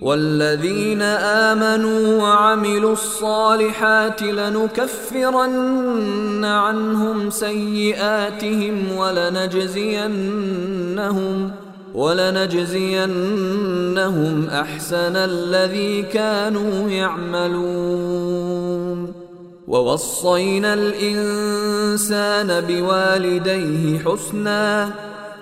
والذين آمنوا وعملوا الصالحات لنكفرن عنهم سيئاتهم ولنجزينهم ولنجزينهم أحسن الذي كانوا يعملون. ووصينا الإنسان بوالديه حسنا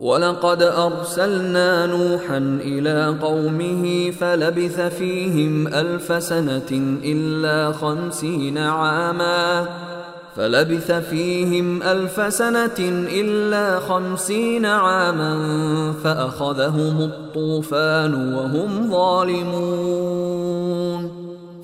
ولقد أرسلنا نوحا إلى قومه فلبث فيهم ألف سنة إلا خمسين عاما. فلبث فيهم ألف سنة إلا خمسين عاما فأخذهم الطوفان وهم ظالمون.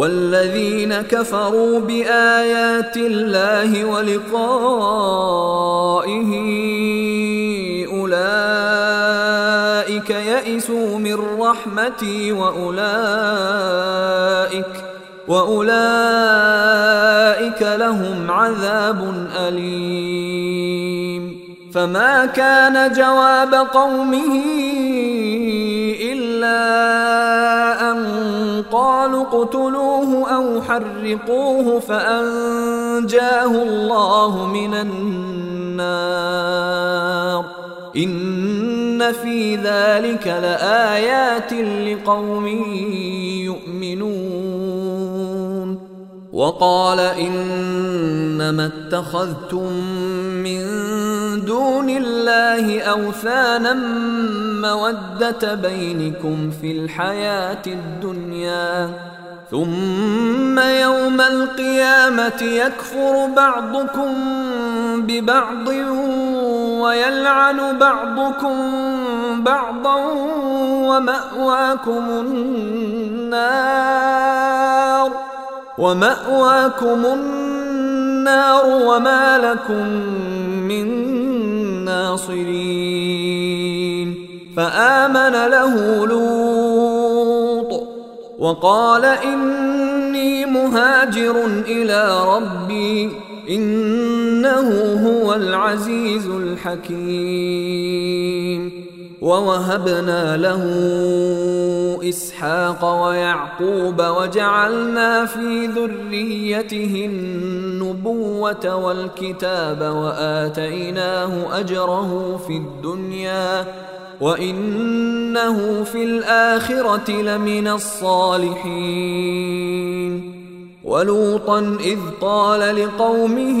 والذين كفروا بآيات الله ولقائه أولئك يئسوا من رحمتي وأولئك وأولئك لهم عذاب أليم. فما كان جواب قومه إلا أن قالوا اقتلوه أو حرقوه فأنجاه الله من النار. إن في ذلك لآيات لقوم يؤمنون. وقال إنما اتخذتم من دون الله أوثانا مودة بينكم في الحياة الدنيا. ثم يوم القيامة يكفر بعضكم ببعض ويلعن بعضكم بعضا ومأواكم النار. ومأواكم النار وما لكم من ناصرين فآمن له لوط وقال إني مهاجر إلى ربي إنه هو العزيز الحكيم. ووهبنا له إسحاق ويعقوب وجعلنا في ذريته النبوة والكتاب وآتيناه أجره في الدنيا وإنه في الآخرة لمن الصالحين. ولوطا إذ قال لقومه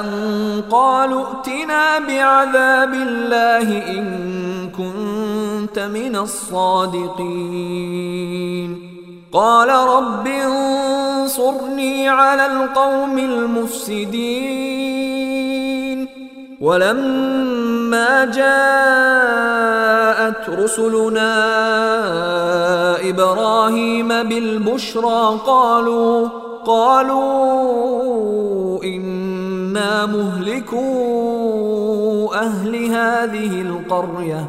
أن قالوا ائتنا بعذاب الله إن كنت من الصادقين. قال رب انصرني على القوم المفسدين. ولما جاءت رسلنا إبراهيم بالبشرى قالوا قالوا إنا مهلكو أهل هذه القرية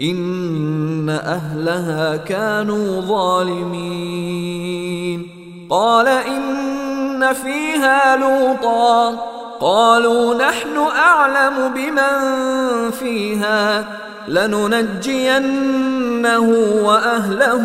إن أهلها كانوا ظالمين. قال إن فيها لوطا قالوا نحن أعلم بمن فيها لننجينه وأهله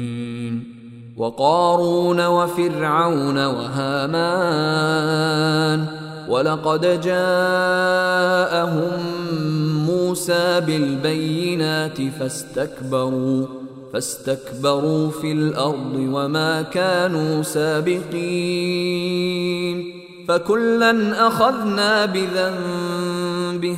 وقارون وفرعون وهامان ولقد جاءهم موسى بالبينات فاستكبروا فاستكبروا في الأرض وما كانوا سابقين فكلا أخذنا بذنبه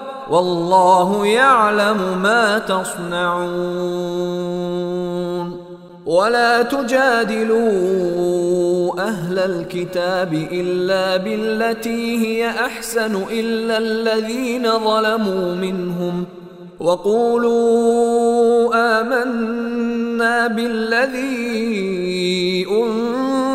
والله يعلم ما تصنعون. ولا تجادلوا أهل الكتاب إلا بالتي هي أحسن إلا الذين ظلموا منهم. وقولوا آمنا بالذي أنزل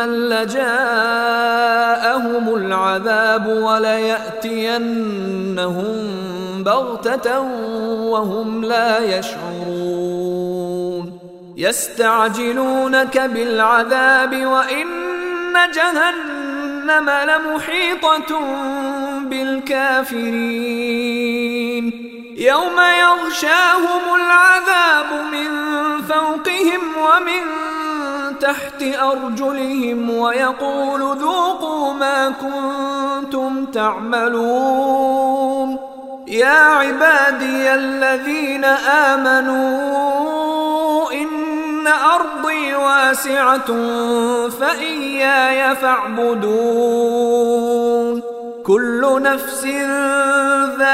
لجاءهم العذاب ولياتينهم بغته وهم لا يشعرون يستعجلونك بالعذاب وان جهنم لمحيطه بالكافرين يوم يغشاهم العذاب من فوقهم ومن تحت أرجلهم ويقول ذوقوا ما كنتم تعملون. يا عبادي الذين آمنوا إن أرضي واسعة فإياي فاعبدون. كل نفس ذائقة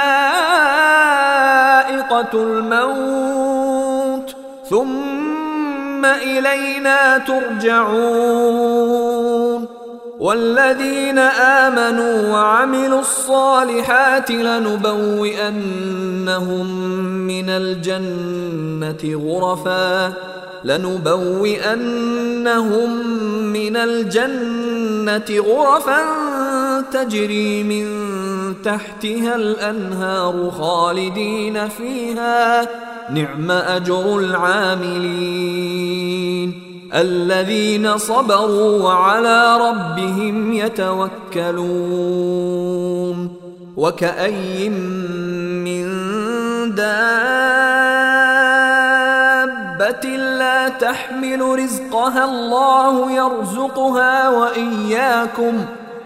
الموت. ثم إلينا ترجعون والذين آمنوا وعملوا الصالحات لنبوئنهم من الجنة غرفا لنبوئنهم من الجنة غرفا تجري من تحتها الأنهار خالدين فيها. نعم أجر العاملين. الذين صبروا وعلى ربهم يتوكلون. وكأي من دابة لا تحمل رزقها الله يرزقها وإياكم.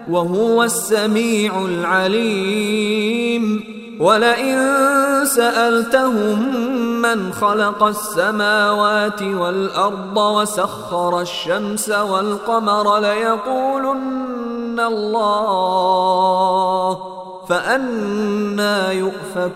وهو السميع العليم. ولئن سألتهم من خلق السماوات والأرض وسخر الشمس والقمر ليقولن الله فأنا يؤفكون.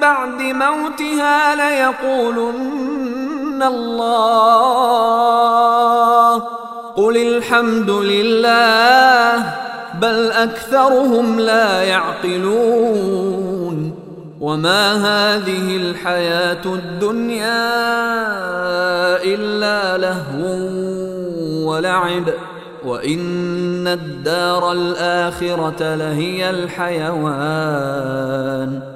بعد موتها ليقولن الله. قل الحمد لله بل أكثرهم لا يعقلون. وما هذه الحياة الدنيا إلا لهو ولعب. وإن الدار الآخرة لهي الحيوان.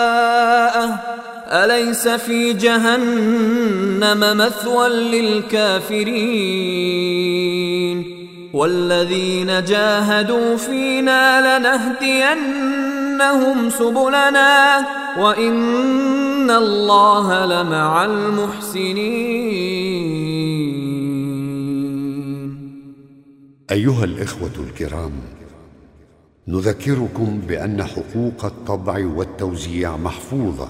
أليس في جهنم مثوى للكافرين. والذين جاهدوا فينا لنهدينهم سبلنا وإن الله لمع المحسنين. أيها الإخوة الكرام نذكركم بأن حقوق الطبع والتوزيع محفوظة.